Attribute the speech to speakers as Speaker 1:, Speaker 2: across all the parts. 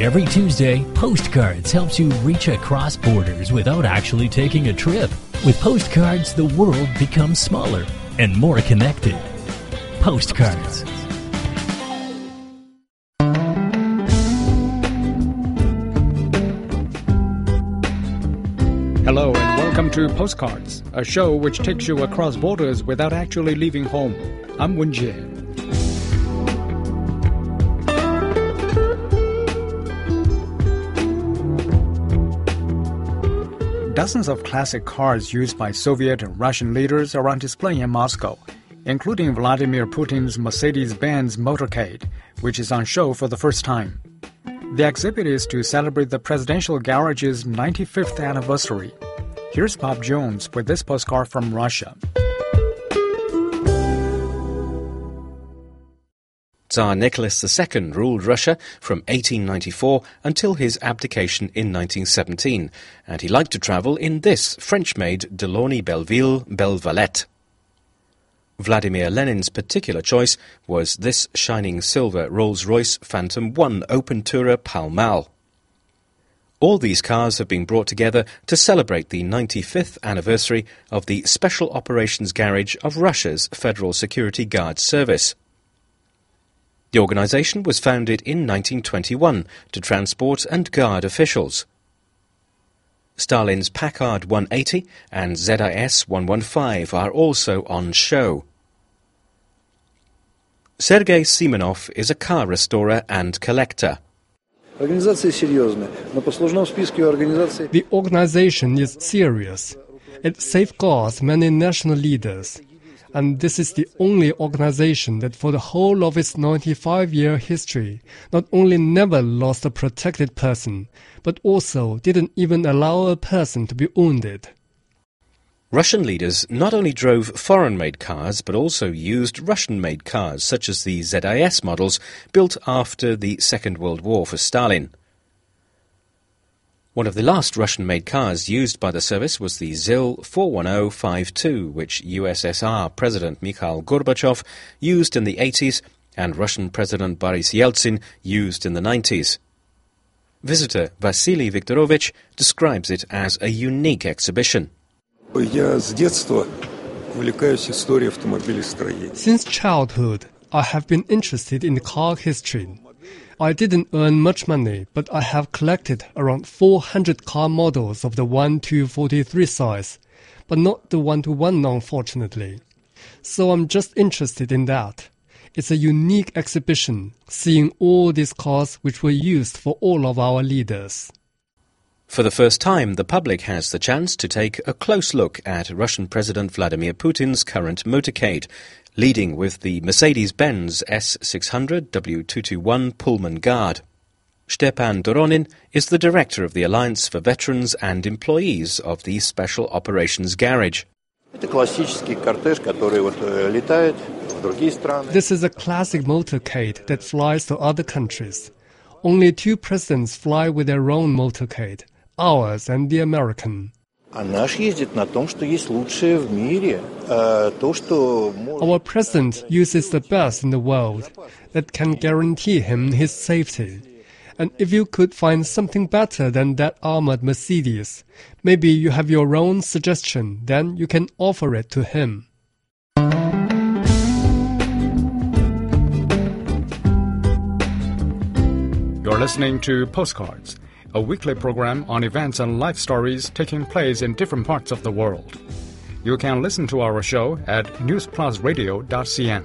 Speaker 1: Every Tuesday, Postcards helps you reach across borders without actually taking a trip. With Postcards, the world becomes smaller and more connected. Postcards.
Speaker 2: Hello and welcome to Postcards, a show which takes you across borders without actually leaving home. I'm Wen Jie. Dozens of classic cars used by Soviet and Russian leaders are on display in Moscow, including Vladimir Putin's Mercedes Benz motorcade, which is on show for the first time. The exhibit is to celebrate the presidential garage's 95th anniversary. Here's Bob Jones with this postcard from Russia.
Speaker 3: Tsar Nicholas II ruled Russia from 1894 until his abdication in 1917, and he liked to travel in this French-made Delaunay Belleville Belvalette. Vladimir Lenin's particular choice was this shining silver Rolls-Royce Phantom 1 Open Tourer Pall Mall. All these cars have been brought together to celebrate the 95th anniversary of the Special Operations Garage of Russia's Federal Security Guard Service. The organization was founded in 1921 to transport and guard officials. Stalin's Packard 180 and ZIS 115 are also on show. Sergei Simonov is a car restorer and collector.
Speaker 4: The organization is serious. It safeguards many national leaders and this is the only organization that for the whole of its 95 year history not only never lost a protected person, but also didn't even allow a person to be wounded.
Speaker 3: Russian leaders not only drove foreign made cars, but also used Russian made cars, such as the ZIS models built after the Second World War for Stalin. One of the last Russian-made cars used by the service was the ZIL 41052, which USSR President Mikhail Gorbachev used in the 80s and Russian President Boris Yeltsin used in the 90s. Visitor Vasily Viktorovich describes it as a unique exhibition.
Speaker 4: Since childhood, I have been interested in car history. I didn't earn much money, but I have collected around 400 car models of the 1 to 43 size, but not the 1 to 1 unfortunately. So I'm just interested in that. It's a unique exhibition, seeing all these cars which were used for all of our leaders.
Speaker 3: For the first time, the public has the chance to take a close look at Russian President Vladimir Putin's current motorcade, leading with the Mercedes-Benz S600 W221 Pullman Guard. Stepan Doronin is the director of the Alliance for Veterans and Employees of the Special Operations Garage.
Speaker 4: This is a classic motorcade that flies to other countries. Only two presidents fly with their own motorcade, ours and the American. Our president uses the best in the world that can guarantee him his safety. And if you could find something better than that armored Mercedes, maybe you have your own suggestion, then you can offer it to him.
Speaker 2: You're listening to Postcards a weekly program on events and life stories taking place in different parts of the world. You can listen to our show at newsplusradio.cn.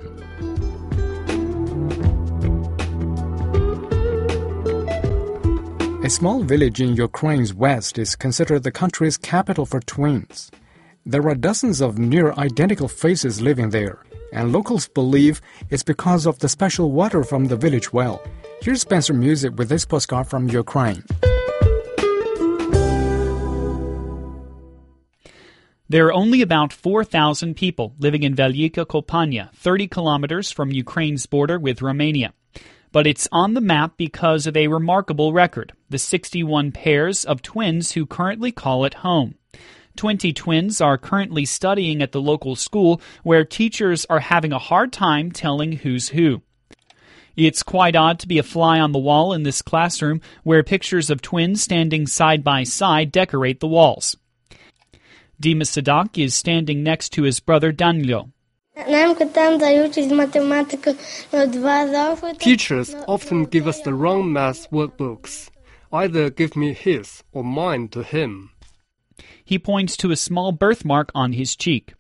Speaker 2: A small village in Ukraine's west is considered the country's capital for twins. There are dozens of near identical faces living there, and locals believe it's because of the special water from the village well. Here's Spencer Music with this postcard from Ukraine.
Speaker 5: There are only about 4,000 people living in Velika Kopanya, 30 kilometers from Ukraine's border with Romania. But it's on the map because of a remarkable record the 61 pairs of twins who currently call it home. 20 twins are currently studying at the local school where teachers are having a hard time telling who's who. It's quite odd to be a fly on the wall in this classroom where pictures of twins standing side by side decorate the walls. Dima Sadak is standing next to his brother Danilo.
Speaker 4: Teachers often give us the wrong math workbooks. Either give me his or mine to him.
Speaker 5: He points to a small birthmark on his cheek.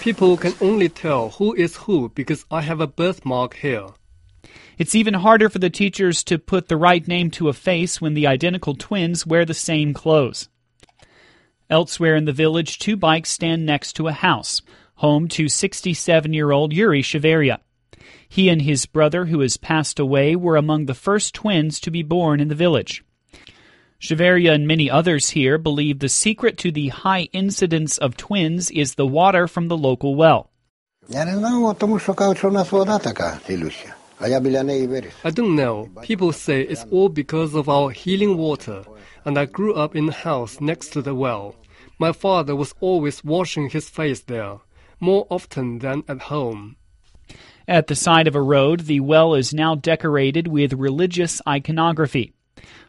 Speaker 4: People can only tell who is who because I have a birthmark here.
Speaker 5: It's even harder for the teachers to put the right name to a face when the identical twins wear the same clothes. Elsewhere in the village, two bikes stand next to a house, home to 67 year old Yuri Shaveria. He and his brother, who has passed away, were among the first twins to be born in the village. Shaveria and many others here believe the secret to the high incidence of twins is the water from the local well.
Speaker 4: I don't know. People say it's all because of our healing water, and I grew up in a house next to the well. My father was always washing his face there, more often than at home.
Speaker 5: At the side of a road, the well is now decorated with religious iconography.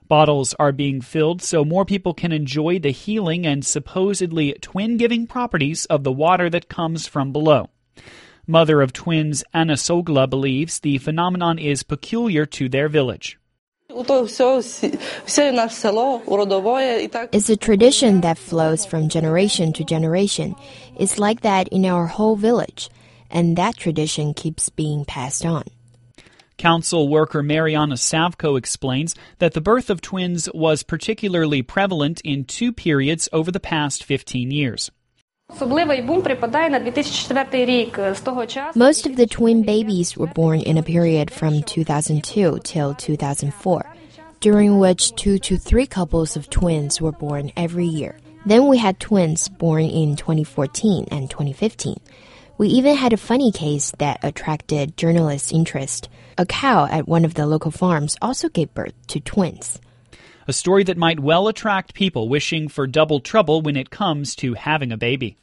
Speaker 5: Bottles are being filled so more people can enjoy the healing and supposedly twin giving properties of the water that comes from below. Mother of twins Anna Sogla believes the phenomenon is peculiar to their village.
Speaker 6: It's a tradition that flows from generation to generation. It's like that in our whole village, and that tradition keeps being passed on.
Speaker 5: Council worker Mariana Savko explains that the birth of twins was particularly prevalent in two periods over the past 15 years.
Speaker 6: Most of the twin babies were born in a period from 2002 till 2004, during which two to three couples of twins were born every year. Then we had twins born in 2014 and 2015. We even had a funny case that attracted journalists' interest. A cow at one of the local farms also gave birth to twins.
Speaker 5: A story that might well attract people wishing for double trouble when it comes to having a baby.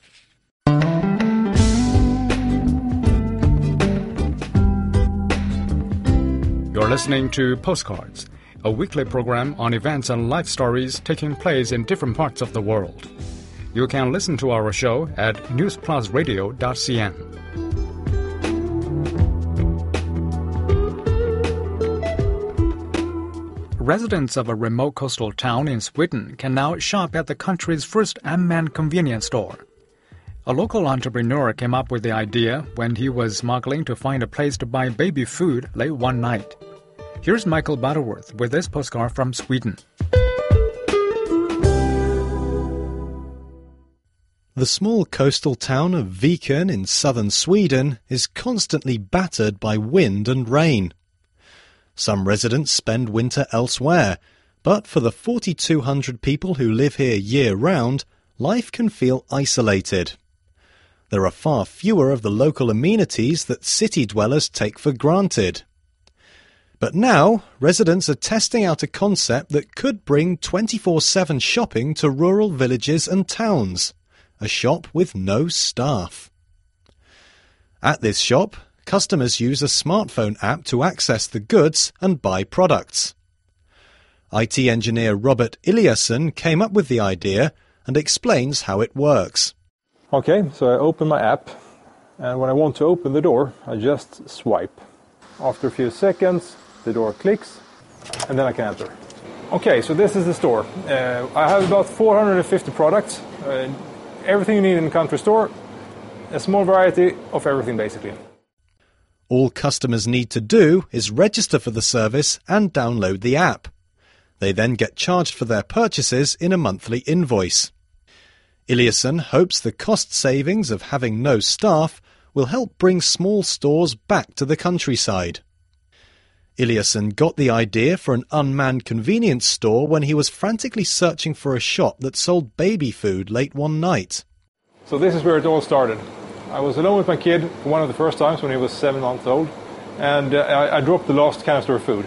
Speaker 2: You're listening to Postcards, a weekly program on events and life stories taking place in different parts of the world. You can listen to our show at newsplusradio.cn. Residents of a remote coastal town in Sweden can now shop at the country's first unmanned convenience store. A local entrepreneur came up with the idea when he was smuggling to find a place to buy baby food late one night. Here's Michael Butterworth with this postcard from Sweden.
Speaker 7: The small coastal town of Viken in southern Sweden is constantly battered by wind and rain. Some residents spend winter elsewhere, but for the 4,200 people who live here year round, life can feel isolated. There are far fewer of the local amenities that city dwellers take for granted. But now, residents are testing out a concept that could bring 24 7 shopping to rural villages and towns a shop with no staff. At this shop, customers use a smartphone app to access the goods and buy products. IT engineer Robert Eliasson came up with the idea and explains how it works.
Speaker 8: Okay, so I open my app, and when I want to open the door, I just swipe. After a few seconds, the door clicks, and then I can enter. Okay, so this is the store. Uh, I have about 450 products. Uh, everything you need in the country store, a small variety of everything basically.
Speaker 7: All customers need to do is register for the service and download the app. They then get charged for their purchases in a monthly invoice. Eliasson hopes the cost savings of having no staff will help bring small stores back to the countryside. Eliasson got the idea for an unmanned convenience store when he was frantically searching for a shop that sold baby food late one night.
Speaker 8: So this is where it all started. I was alone with my kid for one of the first times when he was seven months old, and uh, I, I, dropped the last canister of food.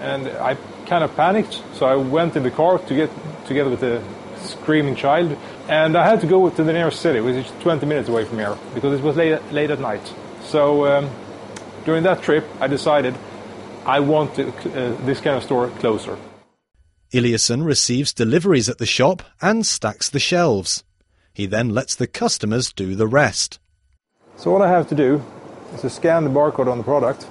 Speaker 8: And I kind of panicked, so I went in the car to get together with the screaming child, and I had to go to the nearest city, which is 20 minutes away from here, because it was late, late at night. So um, During that trip, I decided I want to, uh, this kind of store closer.
Speaker 7: Eliasson receives deliveries at the shop and stacks the shelves. He then lets the customers do the rest.
Speaker 8: So all I have to do is to scan the barcode on the product,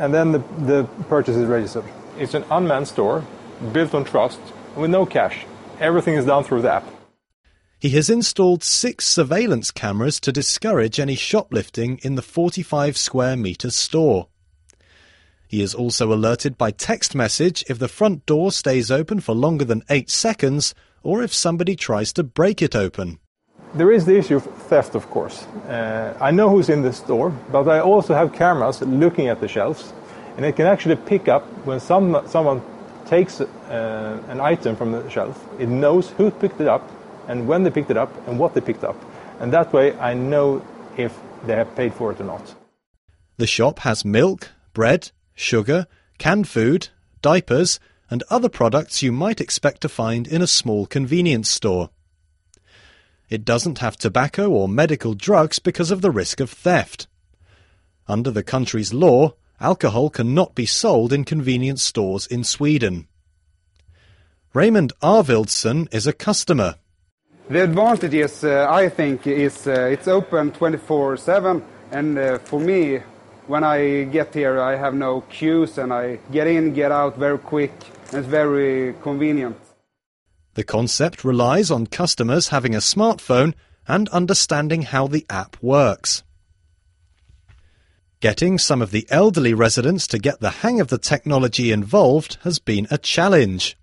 Speaker 8: and then the, the purchase is registered. It's an unmanned store, built on trust, with no cash. Everything is done through the app.
Speaker 7: He has installed six surveillance cameras to discourage any shoplifting in the 45 square metre store. He is also alerted by text message if the front door stays open for longer than 8 seconds or if somebody tries to break it open.
Speaker 8: There is the issue of theft, of course. Uh, I know who's in the store, but I also have cameras looking at the shelves, and it can actually pick up when some, someone takes uh, an item from the shelf. It knows who picked it up, and when they picked it up, and what they picked up. And that way I know if they have paid for it or not.
Speaker 7: The shop has milk, bread, sugar, canned food, diapers, and other products you might expect to find in a small convenience store. It doesn't have tobacco or medical drugs because of the risk of theft. Under the country's law, alcohol cannot be sold in convenience stores in Sweden. Raymond Arvildsson is a customer.
Speaker 9: The advantage is, uh, I think, is uh, it's open 24/7, and uh, for me, when I get here, I have no queues and I get in, get out very quick. And it's very convenient.
Speaker 7: The concept relies on customers having a smartphone and understanding how the app works. Getting some of the elderly residents to get the hang of the technology involved has been a challenge.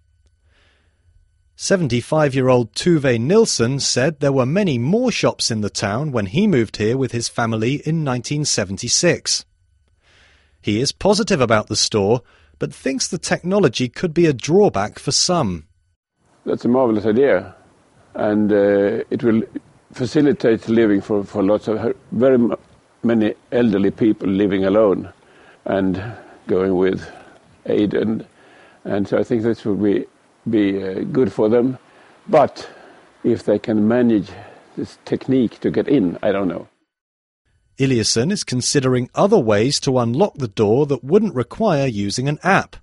Speaker 7: 75 year old Tuve Nilsson said there were many more shops in the town when he moved here with his family in 1976. He is positive about the store, but thinks the technology could be a drawback for some.
Speaker 10: That's a marvelous idea, and uh, it will facilitate living for, for lots of very many elderly people living alone and going with aid, and, and so I think this will be, be uh, good for them. But if they can manage this technique to get in, I don't know.
Speaker 7: Eliasson is considering other ways to unlock the door that wouldn't require using an app.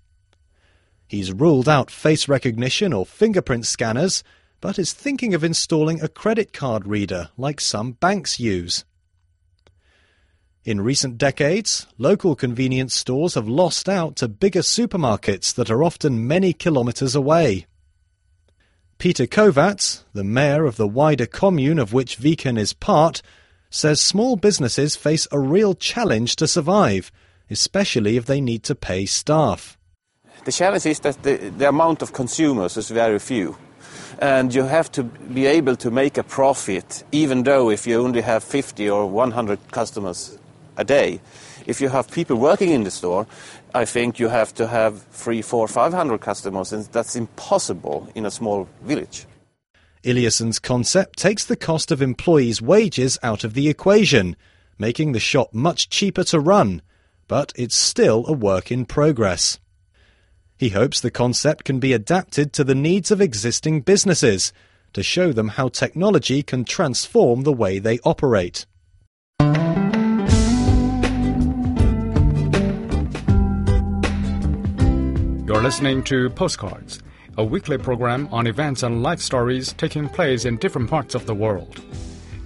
Speaker 7: He's ruled out face recognition or fingerprint scanners, but is thinking of installing a credit card reader like some banks use. In recent decades, local convenience stores have lost out to bigger supermarkets that are often many kilometres away. Peter Kovacs, the mayor of the wider commune of which Viken is part, says small businesses face a real challenge to survive, especially if they need to pay staff.
Speaker 11: The challenge is that the, the amount of consumers is very few. And you have to be able to make a profit, even though if you only have 50 or 100 customers a day. If you have people working in the store, I think you have to have three, four, five hundred customers, and that's impossible in a small village.
Speaker 7: Eliasson's concept takes the cost of employees' wages out of the equation, making the shop much cheaper to run, but it's still a work in progress. He hopes the concept can be adapted to the needs of existing businesses to show them how technology can transform the way they operate.
Speaker 2: Listening to Postcards a weekly program on events and life stories taking place in different parts of the world.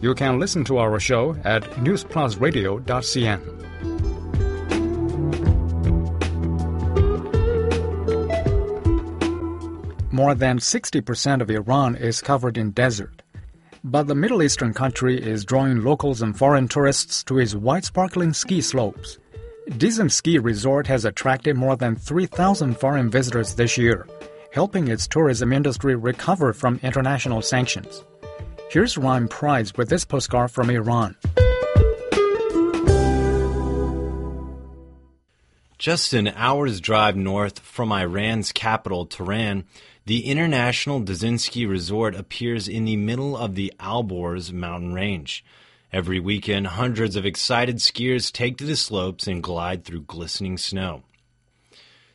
Speaker 2: You can listen to our show at newsplusradio.cn. More than 60% of Iran is covered in desert. But the Middle Eastern country is drawing locals and foreign tourists to its white sparkling ski slopes. Dizin Ski Resort has attracted more than 3,000 foreign visitors this year helping its tourism industry recover from international sanctions. Here's Ryan Price with this postcard from Iran.
Speaker 12: Just an hour's drive north from Iran's capital, Tehran, the International Dizin Ski Resort appears in the middle of the Alborz mountain range. Every weekend, hundreds of excited skiers take to the slopes and glide through glistening snow.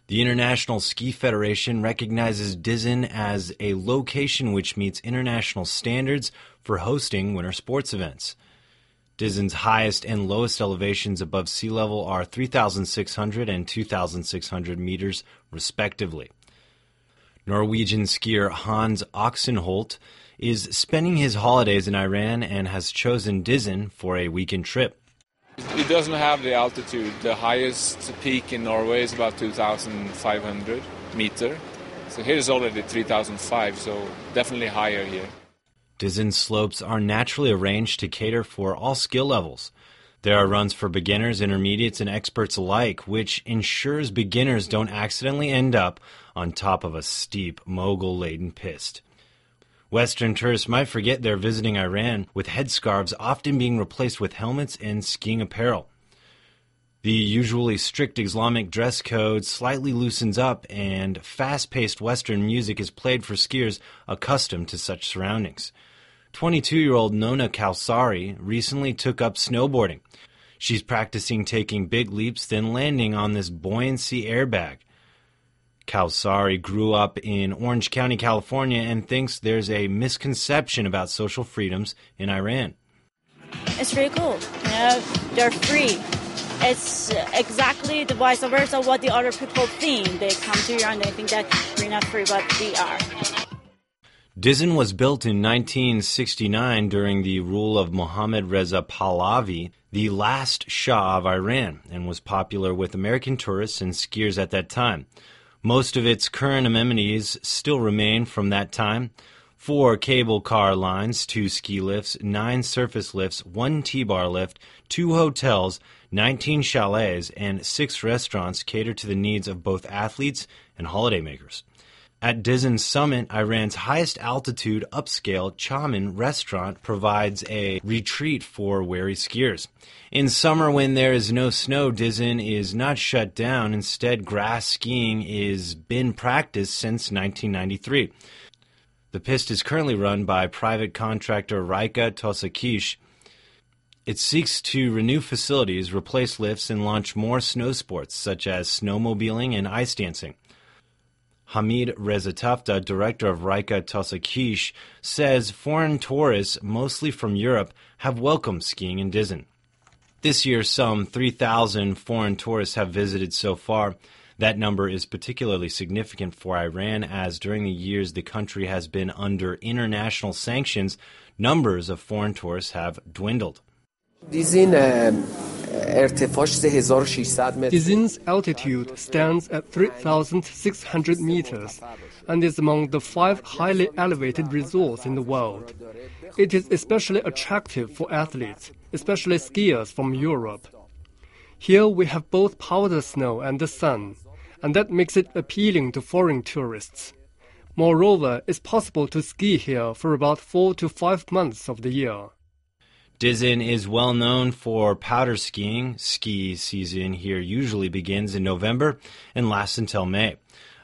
Speaker 12: The International Ski Federation recognizes Dizin as a location which meets international standards for hosting winter sports events. Dizin's highest and lowest elevations above sea level are 3,600 and 2,600 meters, respectively. Norwegian skier Hans Oxenholt is spending his holidays in Iran and has chosen Dizin for a weekend trip.
Speaker 13: It doesn't have the altitude. The highest peak in Norway is about 2,500 meter. So here is already 3,005, so definitely higher here.
Speaker 12: Dizin slopes are naturally arranged to cater for all skill levels. There are runs for beginners, intermediates, and experts alike, which ensures beginners don't accidentally end up on top of a steep, mogul laden piste. Western tourists might forget they're visiting Iran, with headscarves often being replaced with helmets and skiing apparel. The usually strict Islamic dress code slightly loosens up, and fast paced Western music is played for skiers accustomed to such surroundings. 22 year old Nona Kalsari recently took up snowboarding. She's practicing taking big leaps, then landing on this buoyancy airbag. Kalsari grew up in Orange County, California, and thinks there's a misconception about social freedoms in Iran.
Speaker 14: It's really cool. You know, they're free. It's exactly the vice versa of what the other people think. They come to Iran, they think that we're not free, but we are.
Speaker 12: Dizin was built in 1969 during the rule of Mohammad Reza Pahlavi, the last Shah of Iran, and was popular with American tourists and skiers at that time. Most of its current amenities still remain from that time. Four cable car lines, two ski lifts, nine surface lifts, one T-bar lift, two hotels, 19 chalets, and six restaurants cater to the needs of both athletes and holidaymakers. At Dizin's summit, Iran's highest altitude upscale Chaman restaurant provides a retreat for weary skiers. In summer, when there is no snow, Dizin is not shut down. Instead, grass skiing is been practiced since 1993. The piste is currently run by private contractor Raika Tosakish. It seeks to renew facilities, replace lifts, and launch more snow sports such as snowmobiling and ice dancing. Hamid Rezatafta, director of Raika Tosakish, says foreign tourists, mostly from Europe, have welcomed skiing in Dizin. This year, some 3,000 foreign tourists have visited so far. That number is particularly significant for Iran, as during the years the country has been under international sanctions, numbers of foreign tourists have dwindled.
Speaker 4: Um, Dizin's altitude stands at 3,600 meters and is among the five highly elevated resorts in the world. It is especially attractive for athletes, especially skiers from Europe. Here we have both powder snow and the sun, and that makes it appealing to foreign tourists. Moreover, it's possible to ski here for about four to five months of the year.
Speaker 12: Dizin is well known for powder skiing. Ski season here usually begins in November and lasts until May.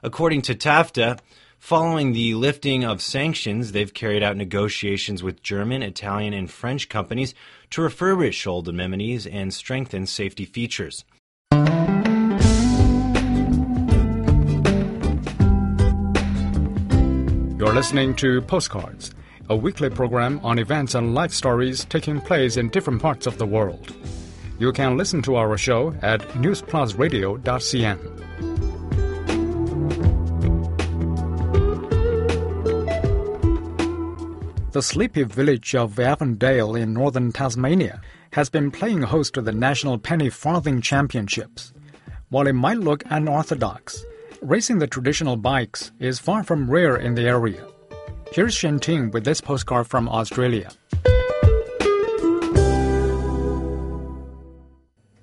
Speaker 12: According to TAFTA, following the lifting of sanctions, they've carried out negotiations with German, Italian, and French companies to refurbish old amenities and strengthen safety features.
Speaker 2: You're listening to Postcards a weekly program on events and life stories taking place in different parts of the world. You can listen to our show at newsplusradio.cn. The sleepy village of Evandale in northern Tasmania has been playing host to the National Penny Farthing Championships. While it might look unorthodox, racing the traditional bikes is far from rare in the area. Here's Shen Ting with this postcard from Australia.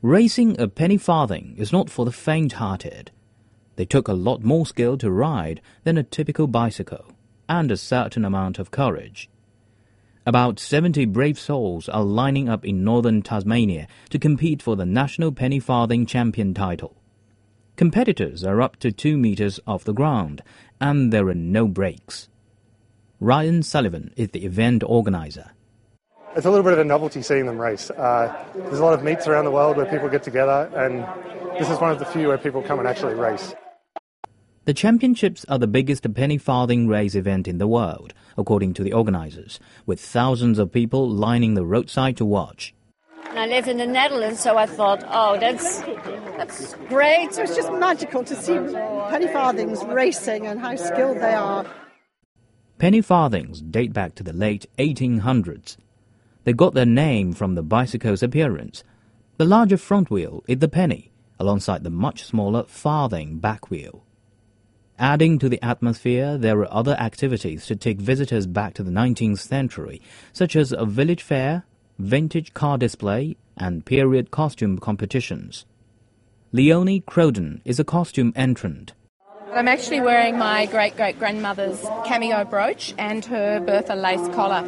Speaker 15: Racing a penny farthing is not for the faint hearted. They took a lot more skill to ride than a typical bicycle, and a certain amount of courage. About 70 brave souls are lining up in northern Tasmania to compete for the National Penny Farthing Champion title. Competitors are up to 2 meters off the ground, and there are no brakes. Ryan Sullivan is the event organizer.
Speaker 16: It's a little bit of a novelty seeing them race. Uh, there's a lot of meets around the world where people get together, and this is one of the few where people come and actually race.
Speaker 15: The championships are the biggest penny farthing race event in the world, according to the organizers, with thousands of people lining the roadside to watch.
Speaker 17: And I live in the Netherlands, so I thought, oh, that's that's great.
Speaker 18: So it's just magical to see penny farthings racing and how skilled they are.
Speaker 15: Penny farthings date back to the late 1800s. They got their name from the bicycle's appearance. The larger front wheel is the penny, alongside the much smaller farthing back wheel. Adding to the atmosphere, there are other activities to take visitors back to the 19th century, such as a village fair, vintage car display, and period costume competitions. Leonie Croden is a costume entrant.
Speaker 19: I'm actually wearing my great great grandmother's cameo brooch and her Bertha lace collar.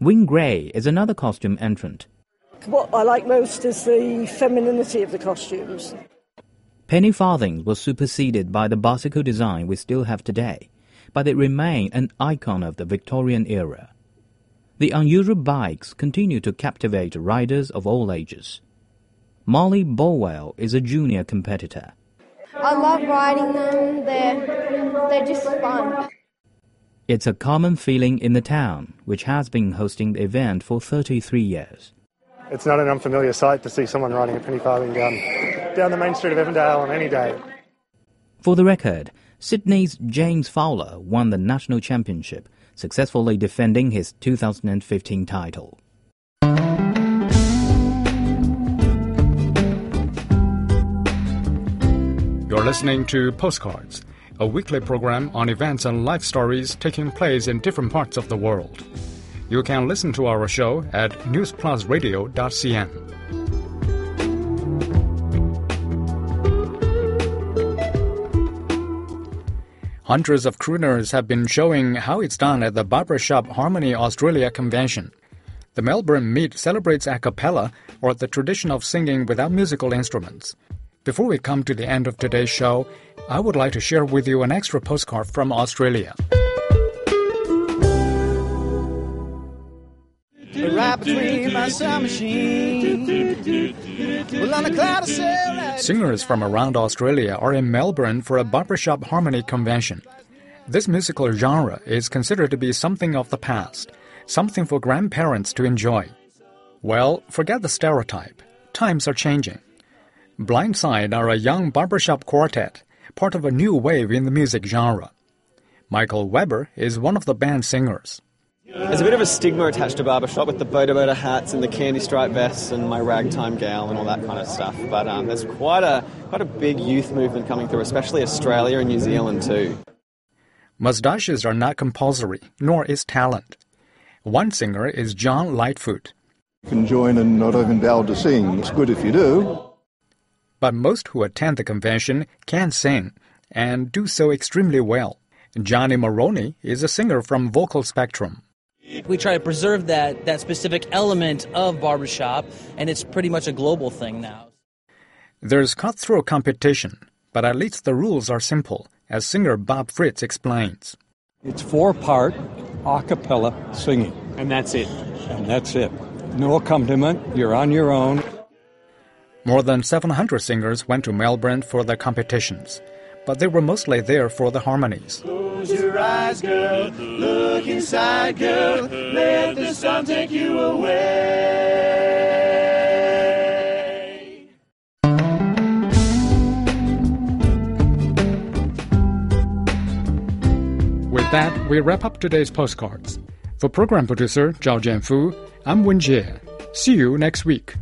Speaker 15: Wing Gray is another costume entrant.
Speaker 18: What I like most is the femininity of the costumes.
Speaker 15: Penny farthings was superseded by the bicycle design we still have today, but they remain an icon of the Victorian era. The unusual bikes continue to captivate riders of all ages. Molly Bolwell is a junior competitor.
Speaker 20: I love riding them. They're they're just fun.
Speaker 15: It's a common feeling in the town, which has been hosting the event for 33 years.
Speaker 16: It's not an unfamiliar sight to see someone riding a penny farthing down, down the main street of Evandale on any day.
Speaker 15: For the record, Sydney's James Fowler won the national championship, successfully defending his 2015 title.
Speaker 2: You're listening to Postcards, a weekly program on events and life stories taking place in different parts of the world. You can listen to our show at newsplusradio.cn. Hundreds of crooners have been showing how it's done at the Barbershop Harmony Australia convention. The Melbourne meet celebrates a cappella, or the tradition of singing without musical instruments. Before we come to the end of today's show, I would like to share with you an extra postcard from Australia. right between my sound machine. Well, on a cloud of sail, Singers from around Australia are in Melbourne for a barbershop harmony convention. This musical genre is considered to be something of the past, something for grandparents to enjoy. Well, forget the stereotype. Times are changing. Blindside are a young barbershop quartet, part of a new wave in the music genre. Michael Weber is one of the band's singers.
Speaker 21: There's a bit of a stigma attached to barbershop with the boda boda hats and the candy stripe vests and my ragtime gown and all that kind of stuff. But um, there's quite a quite a big youth movement coming through, especially Australia and New Zealand too.
Speaker 2: Mustaches are not compulsory, nor is talent. One singer is John Lightfoot.
Speaker 22: You can join and not even be able to sing. It's good if you do.
Speaker 2: But most who attend the convention can sing, and do so extremely well. Johnny Maroney is a singer from Vocal Spectrum.
Speaker 23: We try to preserve that, that specific element of barbershop, and it's pretty much a global thing now.
Speaker 2: There's cutthroat competition, but at least the rules are simple, as singer Bob Fritz explains.
Speaker 24: It's four part a cappella singing.
Speaker 25: And that's it.
Speaker 24: And that's it. No accompaniment, you're on your own.
Speaker 2: More than 700 singers went to Melbourne for the competitions, but they were mostly there for the harmonies. Close your eyes, girl. Look inside, girl. Let the sun take you away. With that, we wrap up today's postcards. For program producer Zhao Jianfu, I'm Wen Jie. See you next week.